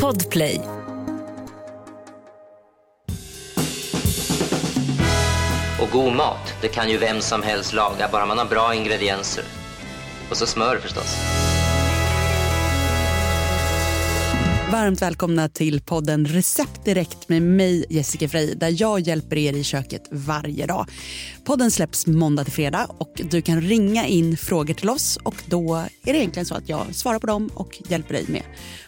Podplay. Och god mat, det kan ju vem som helst laga, bara man har bra ingredienser. Och så smör förstås. Varmt välkomna till podden Recept Direkt med mig Jessica Frey där jag hjälper er i köket varje dag. Podden släpps måndag till fredag och du kan ringa in frågor till oss och då är det egentligen så att jag svarar på dem och hjälper dig med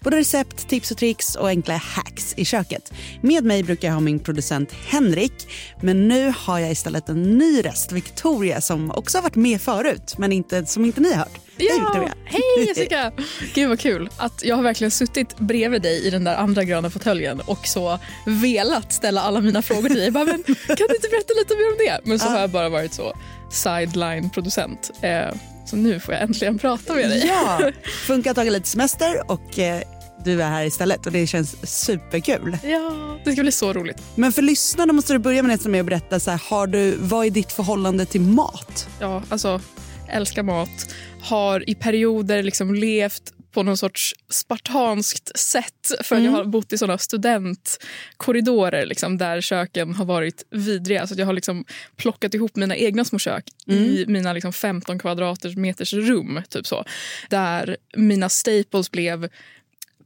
både recept, tips och tricks och enkla hacks i köket. Med mig brukar jag ha min producent Henrik men nu har jag istället en ny rest, Victoria som också har varit med förut men inte, som inte ni har hört. Ja, hej Jessica! Gud vad kul. Att jag har verkligen suttit bredvid dig i den där andra gröna fåtöljen och så velat ställa alla mina frågor till dig. bara, men, kan du inte berätta lite mer om det? Men så har jag bara varit så sideline-producent. Eh, så nu får jag äntligen prata med dig. Ja, Funkar att ta lite semester och eh, du är här istället och det känns superkul. Ja, det ska bli så roligt. Men för lyssnarna måste du börja med med att berätta, så här, har du, vad är ditt förhållande till mat? Ja, alltså älskar mat. Har i perioder liksom levt på någon sorts spartanskt sätt för mm. jag har bott i såna studentkorridorer liksom, där köken har varit vidriga. Så jag har liksom plockat ihop mina egna små kök mm. i mina liksom 15 kvadratmeters rum. Typ så, där mina staples blev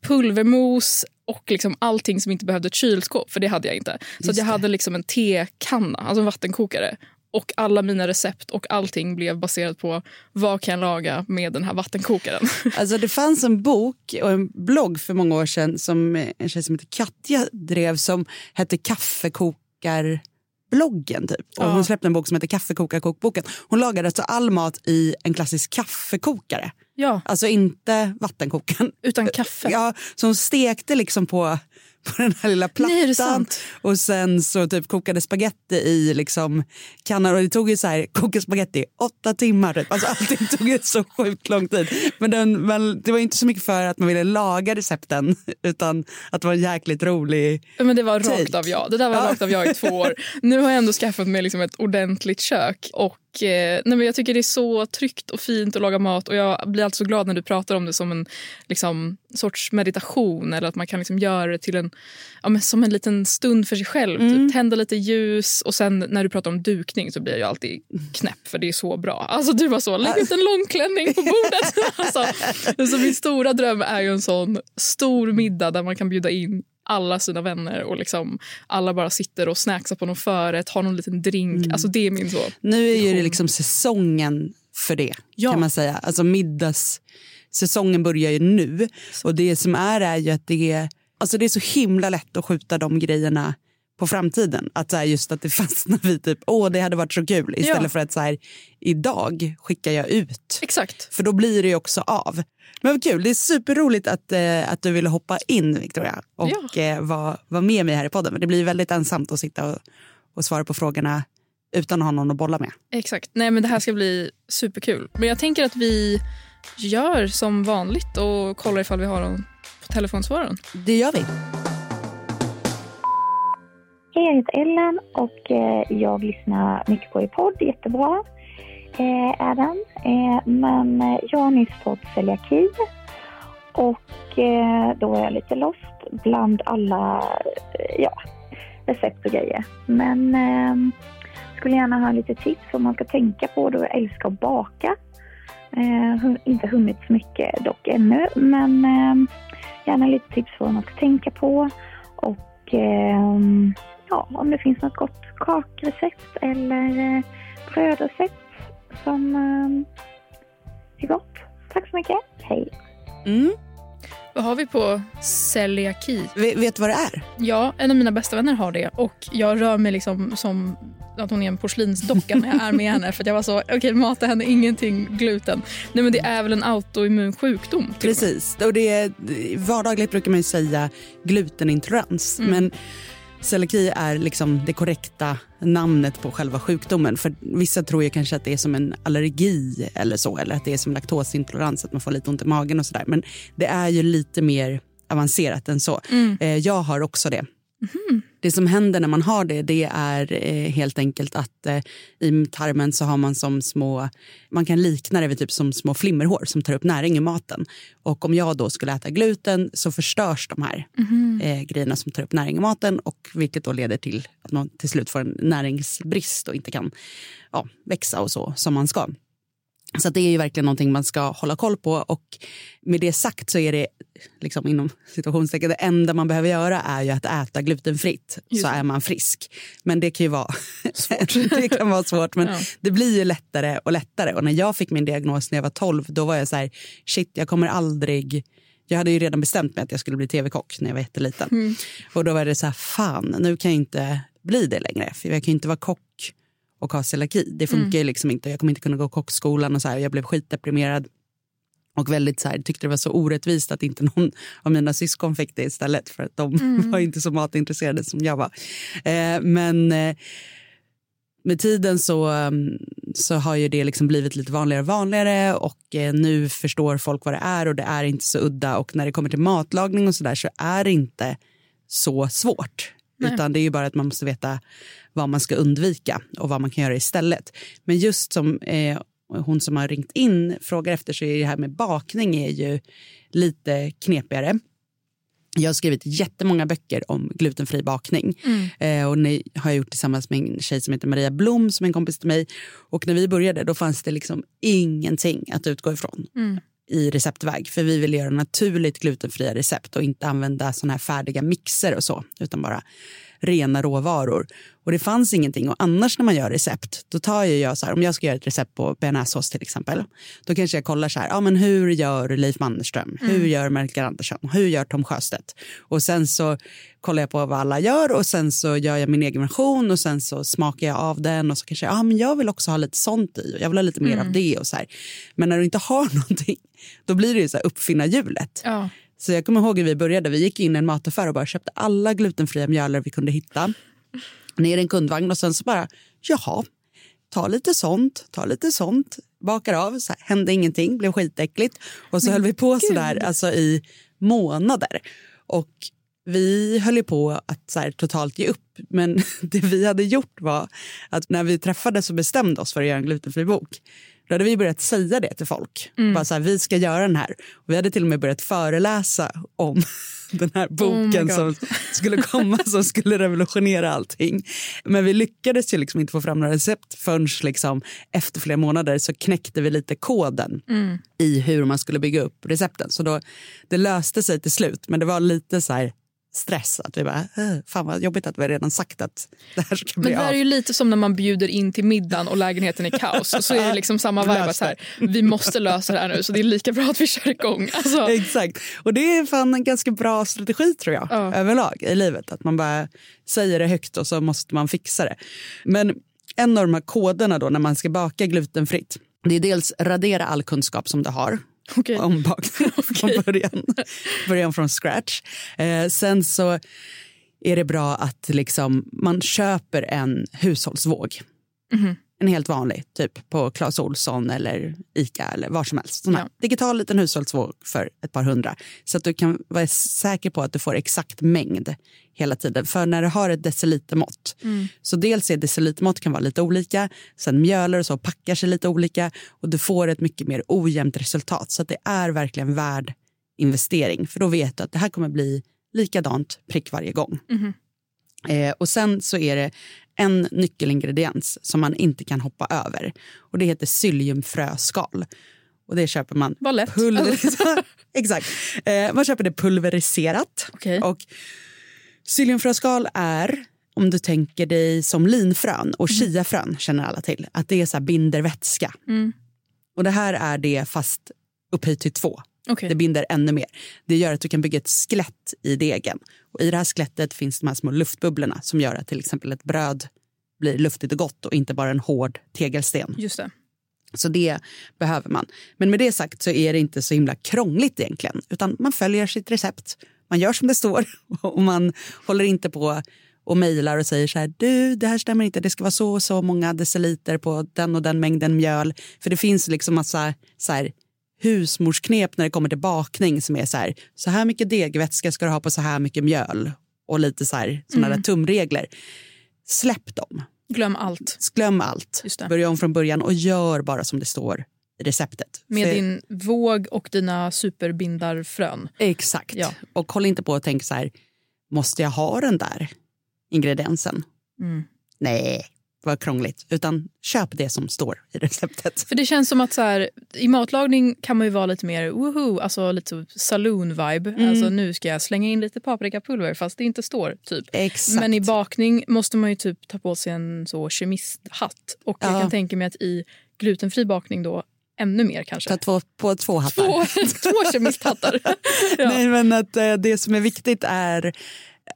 pulvermos och liksom allting som inte behövde ett kylskåp, för det hade jag inte. Så jag hade liksom en tekanna, alltså en vattenkokare och alla mina recept och allting blev baserat på vad kan jag laga med den här vattenkokaren. Alltså det fanns en bok och en blogg för många år sedan som en tjej som heter Katja drev som hette Kaffekokar bloggen typ. Och ja. Hon släppte en bok som heter Kaffekokarkokboken. Hon lagade alltså all mat i en klassisk kaffekokare. Ja. Alltså inte vattenkokaren. Utan kaffe. Ja, så hon stekte liksom på på den här lilla plattan. Nej, och sen så typ kokade spaghetti i liksom kannan. Och det tog ju så här, koka spaghetti åtta timmar. Typ. Alltså allting tog ju så sjukt lång tid. Men, den, men det var inte så mycket för att man ville laga recepten utan att det var en jäkligt rolig Men Det var rakt av ja. Det där var ja. rakt av jag i två år. Nu har jag ändå skaffat mig liksom ett ordentligt kök. Och nej, men jag tycker det är så tryggt och fint att laga mat. Och Jag blir alltså glad när du pratar om det som en liksom, sorts meditation eller att man kan liksom göra det till en, ja, men som en liten stund för sig själv. Typ. Mm. Typ, tända lite ljus och sen när du pratar om dukning så blir jag alltid knäpp för det är så bra. Alltså du var så, lägg ut en långklänning på bordet. alltså, så min stora dröm är ju en sån stor middag där man kan bjuda in alla sina vänner och liksom alla bara sitter och snacksar på någon förrätt, har någon liten drink. Mm. Alltså det är min så. Nu är ju det liksom säsongen för det ja. kan man säga. Alltså middagssäsongen börjar ju nu och det som är är ju att det är, alltså det är så himla lätt att skjuta de grejerna på framtiden. Att så här, just att det fastnar vid typ, åh det hade varit så kul istället ja. för att så här, idag skickar jag ut. Exakt. För då blir det ju också av. Men vad kul, det är superroligt att, eh, att du ville hoppa in Victoria och ja. eh, vara var med mig här i podden. Men det blir väldigt ensamt att sitta och, och svara på frågorna utan att ha någon att bolla med. Exakt, nej men det här ska bli superkul. Men jag tänker att vi gör som vanligt och kollar ifall vi har någon på telefonsvararen. Det gör vi. Hej, jag heter Ellen och eh, jag lyssnar mycket på er podd. Jättebra eh, är den. Eh, men eh, jag har nyss fått celiaki och eh, då är jag lite lost bland alla ja, recept och grejer. Men eh, skulle gärna ha lite tips vad man ska tänka på då jag älskar att baka. Eh, inte hunnit så mycket dock ännu, men eh, gärna lite tips på vad man ska tänka på. Och eh, ja, om det finns något gott kakrecept eller eh, brödrecept som eh, är gott. Tack så mycket. Hej. Mm. Vad har vi på celiaki? Vet du vad det är? Ja, en av mina bästa vänner har det. Och Jag rör mig liksom som att hon är en porslinsdocka när jag är med henne. För jag var så, okej okay, mata henne ingenting gluten. Nej men det är väl en autoimmun sjukdom? Precis, och det är, vardagligt brukar man säga glutenintolerans. Mm. Men Celiaki är liksom det korrekta namnet på själva sjukdomen. För Vissa tror ju kanske att det är som en allergi eller så, eller att det är som laktosintolerans, att man får lite ont i magen och sådär. Men det är ju lite mer avancerat än så. Mm. Eh, jag har också det. Mm. Det som händer när man har det, det är eh, helt enkelt att eh, i tarmen så har man som små, man kan likna det vid typ som små flimmerhår som tar upp näring i maten. Och om jag då skulle äta gluten så förstörs de här eh, grejerna som tar upp näring i maten och vilket då leder till att man till slut får en näringsbrist och inte kan ja, växa och så som man ska. Så det är ju verkligen någonting man ska hålla koll på. Och med det sagt så är det liksom inom situationstecken det enda man behöver göra är ju att äta glutenfritt så är man frisk. Men det kan ju vara svårt. det kan vara svårt men Ja. det blir ju lättare och lättare. Och när jag fick min diagnos när jag var 12 då var jag så här shit jag kommer aldrig jag hade ju redan bestämt mig att jag skulle bli tv-kock när jag var jätteliten. Och då var det så här, fan nu kan jag inte bli det längre. För jag kan ju inte vara kock och ha celiaki. Det funkar ju liksom inte. Jag kommer inte kunna gå kockskolan och så här. Jag blev skitdeprimerad. Och väldigt så här, tyckte det var så orättvist att inte någon av mina syskon fick det istället. För att de var inte så matintresserade som jag var. Eh, men eh, med tiden så, um, så har ju det liksom blivit lite vanligare och vanligare och eh, nu förstår folk vad det är och det är inte så udda och när det kommer till matlagning och så där så är det inte så svårt. Nej. Utan det är ju bara att man måste veta vad man ska undvika och vad man kan göra istället. Men just som eh, hon som har ringt in frågar efter så är det här med bakning är ju lite knepigare. Jag har skrivit jättemånga böcker om glutenfri bakning. Eh, och ni har jag gjort tillsammans med en tjej som heter Maria Blom som är en kompis till mig. Och när vi började då fanns det liksom ingenting att utgå ifrån i receptväg. För vi vill göra naturligt glutenfria recept och inte använda såna här färdiga mixer och så. Utan bara rena råvaror. Och det fanns ingenting. Och annars när man gör recept, då tar jag så här, om jag ska göra ett recept på bearnaisesås till exempel, då kanske jag kollar så här, ja men hur gör Leif Mannerström? Hur gör Melker Andersson? Hur gör Tom Sjöstedt? Och sen så kollar jag på vad alla gör och sen så gör jag min egen version och sen så smakar jag av den och så kanske jag, ja men jag vill också ha lite sånt i och jag vill ha lite mer av det och så här. Men när du inte har någonting, då blir det ju så här uppfinna hjulet. Ja. Så jag kommer ihåg hur vi började. Vi gick in i en mataffär och bara köpte alla glutenfria mjöler vi kunde hitta. Ner i en kundvagn och sen så bara, jaha, ta lite sånt, ta lite sånt, bakar av, så här, hände ingenting, blev skitäckligt. Och så höll vi på sådär alltså, i månader. Och vi höll ju på att så här, totalt ge upp. Men det vi hade gjort var att när vi träffades och bestämde oss för att göra en glutenfri bok då hade vi börjat säga det till folk. Bara så här, vi ska göra den här. Och vi hade till och med börjat föreläsa om den här boken God. som skulle komma som skulle revolutionera allting. Men vi lyckades ju liksom inte få fram några recept förrän liksom efter flera månader så knäckte vi lite koden i hur man skulle bygga upp recepten. Så då, det löste sig till slut, men det var lite så här stress. Att vi bara, "Äh, fan vad jobbigt att vi redan sagt att det här ska Men bli det där av. är ju lite som när man bjuder in till middagen och lägenheten är kaos. Så är det liksom samma att Så här, vi måste lösa det här nu så det är lika bra att vi kör igång. Alltså, Exakt. Och det är fan en ganska bra strategi tror jag Ja. överlag i livet. Att man bara säger det högt och så måste man fixa det. Men en av de här koderna då när man ska baka glutenfritt. Det är dels radera all kunskap som du har Okej. om bakning från början. början från scratch. Eh, sen så är det bra att liksom, man köper en hushållsvåg. En helt vanlig, typ på Clas Ohlson eller Ica eller var som helst. Sån Ja. digital liten hushållsvåg för ett par hundra. Så att du kan vara säker på att du får exakt mängd hela tiden. För när du har ett decilitermått, så dels är decilitermått kan vara lite olika, sen mjöler och så packar sig lite olika och du får ett mycket mer ojämnt resultat. Så att det är verkligen värd investering. För då vet du att det här kommer bli likadant prick varje gång. Eh, och sen så är det en nyckelingrediens som man inte kan hoppa över. Och det heter psylliumfröskal. Och det köper man Vad lätt. pulveriserat. Exakt. Eh, man köper det pulveriserat. Okej. Och psylliumfröskal är, om du tänker dig som linfrön och chiafrön känner alla till, att det är så binder vätska. Och det här är det fast upphöjt till två. Okej. Det binder ännu mer. Det gör att du kan bygga ett skelett i degen. Och I det här skelettet finns de här små luftbubblorna som gör att till exempel ett bröd blir luftigt och gott och inte bara en hård tegelsten. Just det. Så det behöver man. Men med det sagt så är det inte så himla krångligt egentligen. Utan man följer sitt recept. Man gör som det står och man håller inte på och mejlar och säger så här, du det här stämmer inte, det ska vara så och så många deciliter på den och den mängden mjöl. För det finns liksom massa så här, husmorsknep när det kommer till bakning som är så här, så här mycket degvätska ska du ha på så här mycket mjöl. och lite så här, såna Mm. där tumregler. Släpp dem. Glöm allt. Glöm allt. Börja om från början och gör bara som det står i receptet. Med För- din våg och dina superbindarfrön. Exakt. Ja. Och håll inte på och tänk så här, måste jag ha den där ingrediensen? Mm. Nej, vad krångligt. Utan köp det som står i receptet. För det känns som att så här, i matlagning kan man ju vara lite mer woohoo, alltså lite saloon-vibe. Mm. Alltså nu ska jag slänga in lite paprikapulver fast det inte står typ. Exakt. Men i bakning måste man ju typ ta på sig en så kemisthatt. Och jag Ja. kan tänka mig att i glutenfri bakning då ännu mer kanske. Ta två, på två hattar. Två, två kemisthattar. ja. Nej, men att eh, det som är viktigt är,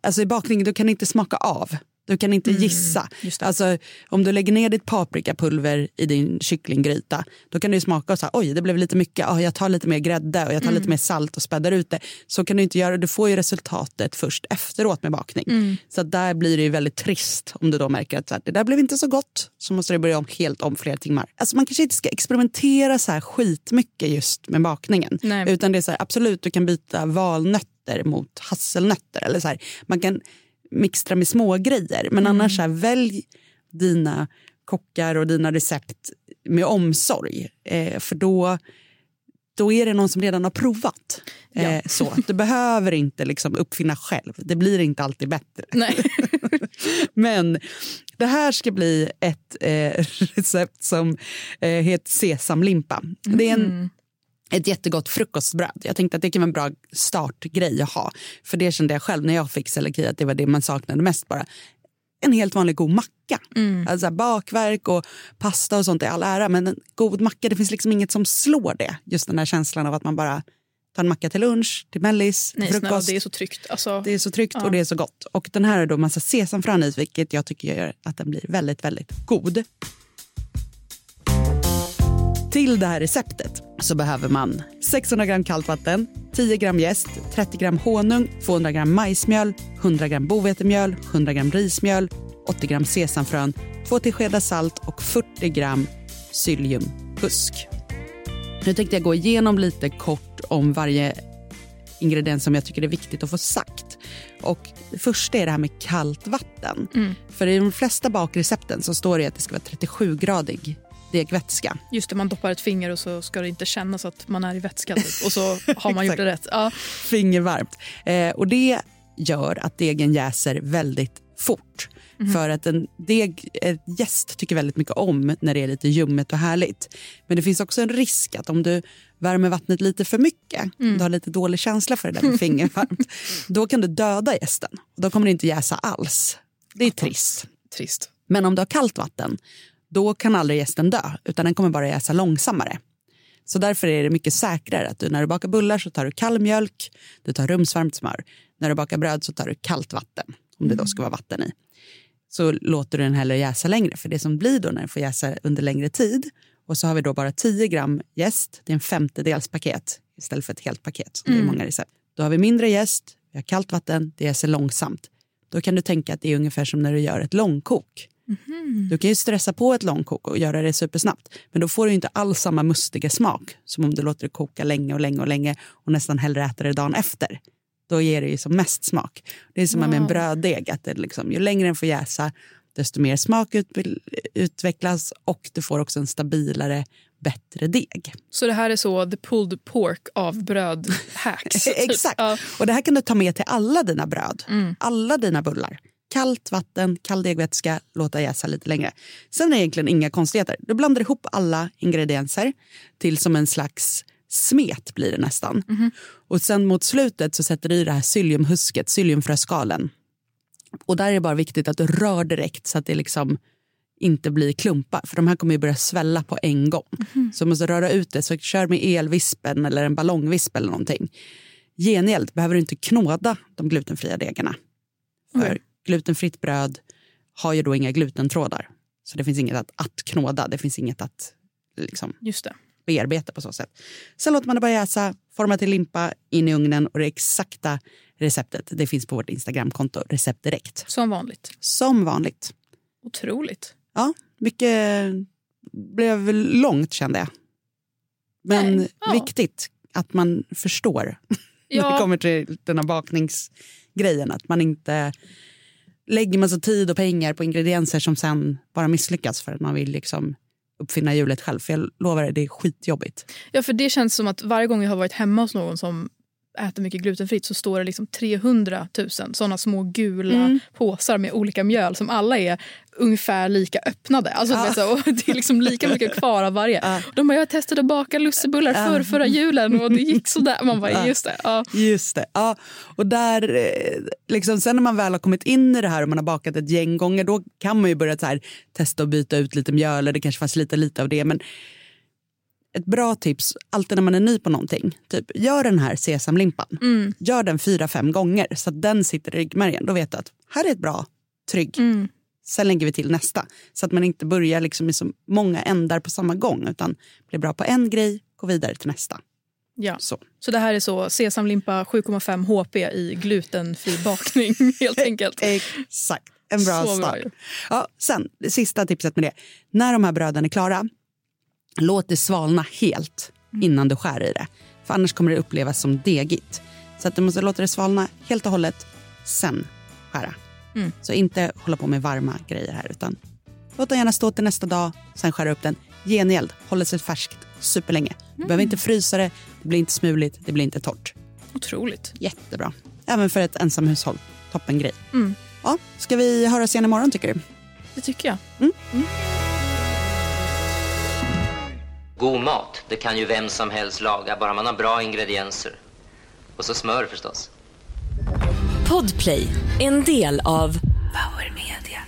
alltså i bakning, du kan inte smaka av. Du kan inte gissa. Mm, det. Alltså, om du lägger ner ditt paprikapulver i din kycklinggryta, då kan du smaka och säga oj, det blev lite mycket. Ja, jag tar lite mer grädde och jag tar Mm. lite mer salt och späddar ut det. Så kan du inte göra. Du får ju resultatet först efteråt med bakning. Mm. Så där blir det ju väldigt trist om du då märker att här, det där blev inte så gott. Så måste du börja om helt om flera timmar. Alltså man kanske inte ska experimentera så här skitmycket just med bakningen. Nej. Utan det är så här, absolut, du kan byta valnötter mot hasselnötter. Eller så här, man kan mixtra med små grejer. Men annars så här, välj dina kockar och dina recept med omsorg. Eh, för då, då är det någon som redan har provat. Ja. Eh, så. Du behöver inte liksom uppfinna själv. Det blir inte alltid bättre. Men det här ska bli ett eh, recept som eh, heter sesamlimpa. Det är en, ett jättegott frukostbröd. Jag tänkte att det kan vara en bra startgrej att ha. För det kände jag själv när jag fick celiaki att det var det man saknade mest bara. En helt vanlig god macka. Alltså så här, bakverk och pasta och sånt är all ära men en god macka, det finns liksom inget som slår det. Just den här känslan av att man bara tar en macka till lunch, till mellis, till Nej, snälla, frukost. det är så tryggt. Alltså, Det är så tryggt Ja. och det är så gott. Och den här har då massa sesamfrön i vilket jag tycker gör att den blir väldigt, väldigt god. Till det här receptet så behöver man 600 gram kallt vatten, 10 gram jäst, 30 gram honung, 200 gram majsmjöl, 100 gram bovetemjöl, 100 gram rismjöl, 80 gram sesamfrön, 2 teskedar salt och 40 gram psylliumhusk. Nu tänkte jag gå igenom lite kort om varje ingrediens som jag tycker är viktigt att få sagt. Och det första är det här med kallt vatten. För i de flesta bakrecepten så står det att det ska vara 37-gradig degvätska. Just det, man doppar ett finger och så ska det inte kännas att man är i vätska. Typ. Och så har man gjort det rätt. Ja. Fingervarmt. Eh, och det gör att degen jäser väldigt fort. För att en deg, ett jäst tycker väldigt mycket om när det är lite ljummet och härligt. Men det finns också en risk att om du värmer vattnet lite för mycket, du har lite dålig känsla för det där med fingervarmt, då kan du döda jästen. Då kommer det inte jäsa alls. Det är trist. Trist. Men om du har kallt vatten, då kan aldrig jästen dö, utan den kommer bara jäsa långsammare. Så därför är det mycket säkrare att du när du bakar bullar så tar du kall mjölk, du tar rumsvarmt smör. När du bakar bröd så tar du kallt vatten, om det då ska vara vatten i. Så låter du den hellre jäsa längre, för det som blir då när den får jäsa under längre tid och så har vi då bara 10 gram jäst, det är en femtedels paket istället för ett helt paket som det är i många recept. Då har vi mindre jäst, vi har kallt vatten, det jäser långsamt. Då kan du tänka att det är ungefär som när du gör ett långkok. Du kan ju stressa på ett långkok och göra det supersnabbt. Men då får du inte alls samma mustiga smak som om du låter det koka länge och länge och länge och nästan hellre äter det dagen efter. Då ger det ju som mest smak. Det är som med en Wow. bröddeg. Att det liksom, ju längre den får jäsa desto mer smak ut, utvecklas och du får också en stabilare, bättre deg. Så det här är så the pulled pork av brödhacks. typ. Exakt. Ja. Och det här kan du ta med till alla dina bröd, alla dina bullar. Kallt vatten, kall degvätska, låta jäsa lite längre. Sen är det egentligen inga konstigheter. Du blandar ihop alla ingredienser till som en slags smet blir det nästan. Och sen mot slutet så sätter du i det här psylliumhusket, psylliumfröskalen. Och där är det bara viktigt att du rör direkt så att det liksom inte blir klumpar. För de här kommer ju börja svälla på en gång. Så du måste röra ut det. Så kör med elvispen eller en ballongvisp eller någonting. Gengäld behöver du inte knåda de glutenfria degarna. För Okej. Glutenfritt bröd har ju då inga glutentrådar. Så det finns inget att, att knåda, det finns inget att liksom, Just det. bearbeta på så sätt. Sen låter man det bara jäsa, forma till limpa, in i ugnen och det exakta receptet det finns på vårt Instagramkonto, recept direkt. Som vanligt. Som vanligt. Otroligt. Ja, mycket blev långt kände jag. Men Nej, ja. viktigt att man förstår när det Ja, kommer till den här bakningsgrejen. grejen. Att man inte lägger massa tid och pengar på ingredienser som sen bara misslyckas för att man vill liksom uppfinna hjulet själv. För jag lovar det, det är skitjobbigt. Ja, för det känns som att varje gång jag har varit hemma hos någon som äter mycket glutenfritt så står det liksom 300 000 såna små gula Mm. påsar med olika mjöl som alla är ungefär lika öppnade. Alltså, är så, och det är liksom lika mycket kvar av varje. De bara, jag testade att baka lussebullar för förra julen och det gick sådär. Man bara, just det. Ja. Just det. Ja. Och där, eh, liksom, sen när man väl har kommit in i det här och man har bakat ett gäng gånger då kan man ju börja här, testa att byta ut lite mjöl. eller Det kanske fanns lite, lite av det. Men ett bra tips, alltid när man är ny på någonting, typ gör den här sesamlimpan. Gör den fyra, fem gånger så att den sitter i ryggmärgen. Då vet du att här är ett bra, trygg. Mm. Sen lägger vi till nästa. Så att man inte börjar liksom i så många ändar på samma gång utan blir bra på en grej, gå vidare till nästa. Ja. Så. Så det här är så sesamlimpa 7,5 HP i glutenfri bakning helt enkelt. Exakt. En bra Så bra start. ju. ja, sen, det sista tipset med det. När de här bröden är klara, låt det svalna helt innan du skär i det. För annars kommer det upplevas som degigt. Så att du måste låta det svalna helt och hållet, sen skära. Mm. Så inte hålla på med varma grejer här, utan låt den gärna stå till nästa dag, sen skära upp den. Gengäld, håller sig färskt superlänge. Du behöver inte frysa det, det blir inte smuligt, det blir inte torrt. Otroligt. Jättebra. Även för ett ensamhushåll. Toppen grej. Mm. Ja, ska vi höras igen imorgon tycker du? Det tycker jag. God mat, det kan ju vem som helst laga, bara man har bra ingredienser. Och så smör förstås. Podplay, en del av Power Media.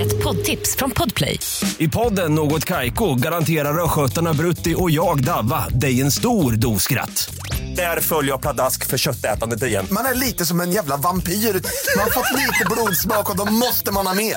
Ett poddtips från Podplay. I podden Något Kaiko garanterar östgötarna Brutti och jag, Davva, dig en stor dos skratt. Där följer jag pladask för köttätandet igen. Man är lite som en jävla vampyr. Man har fått lite blodsmak och då måste man ha mer.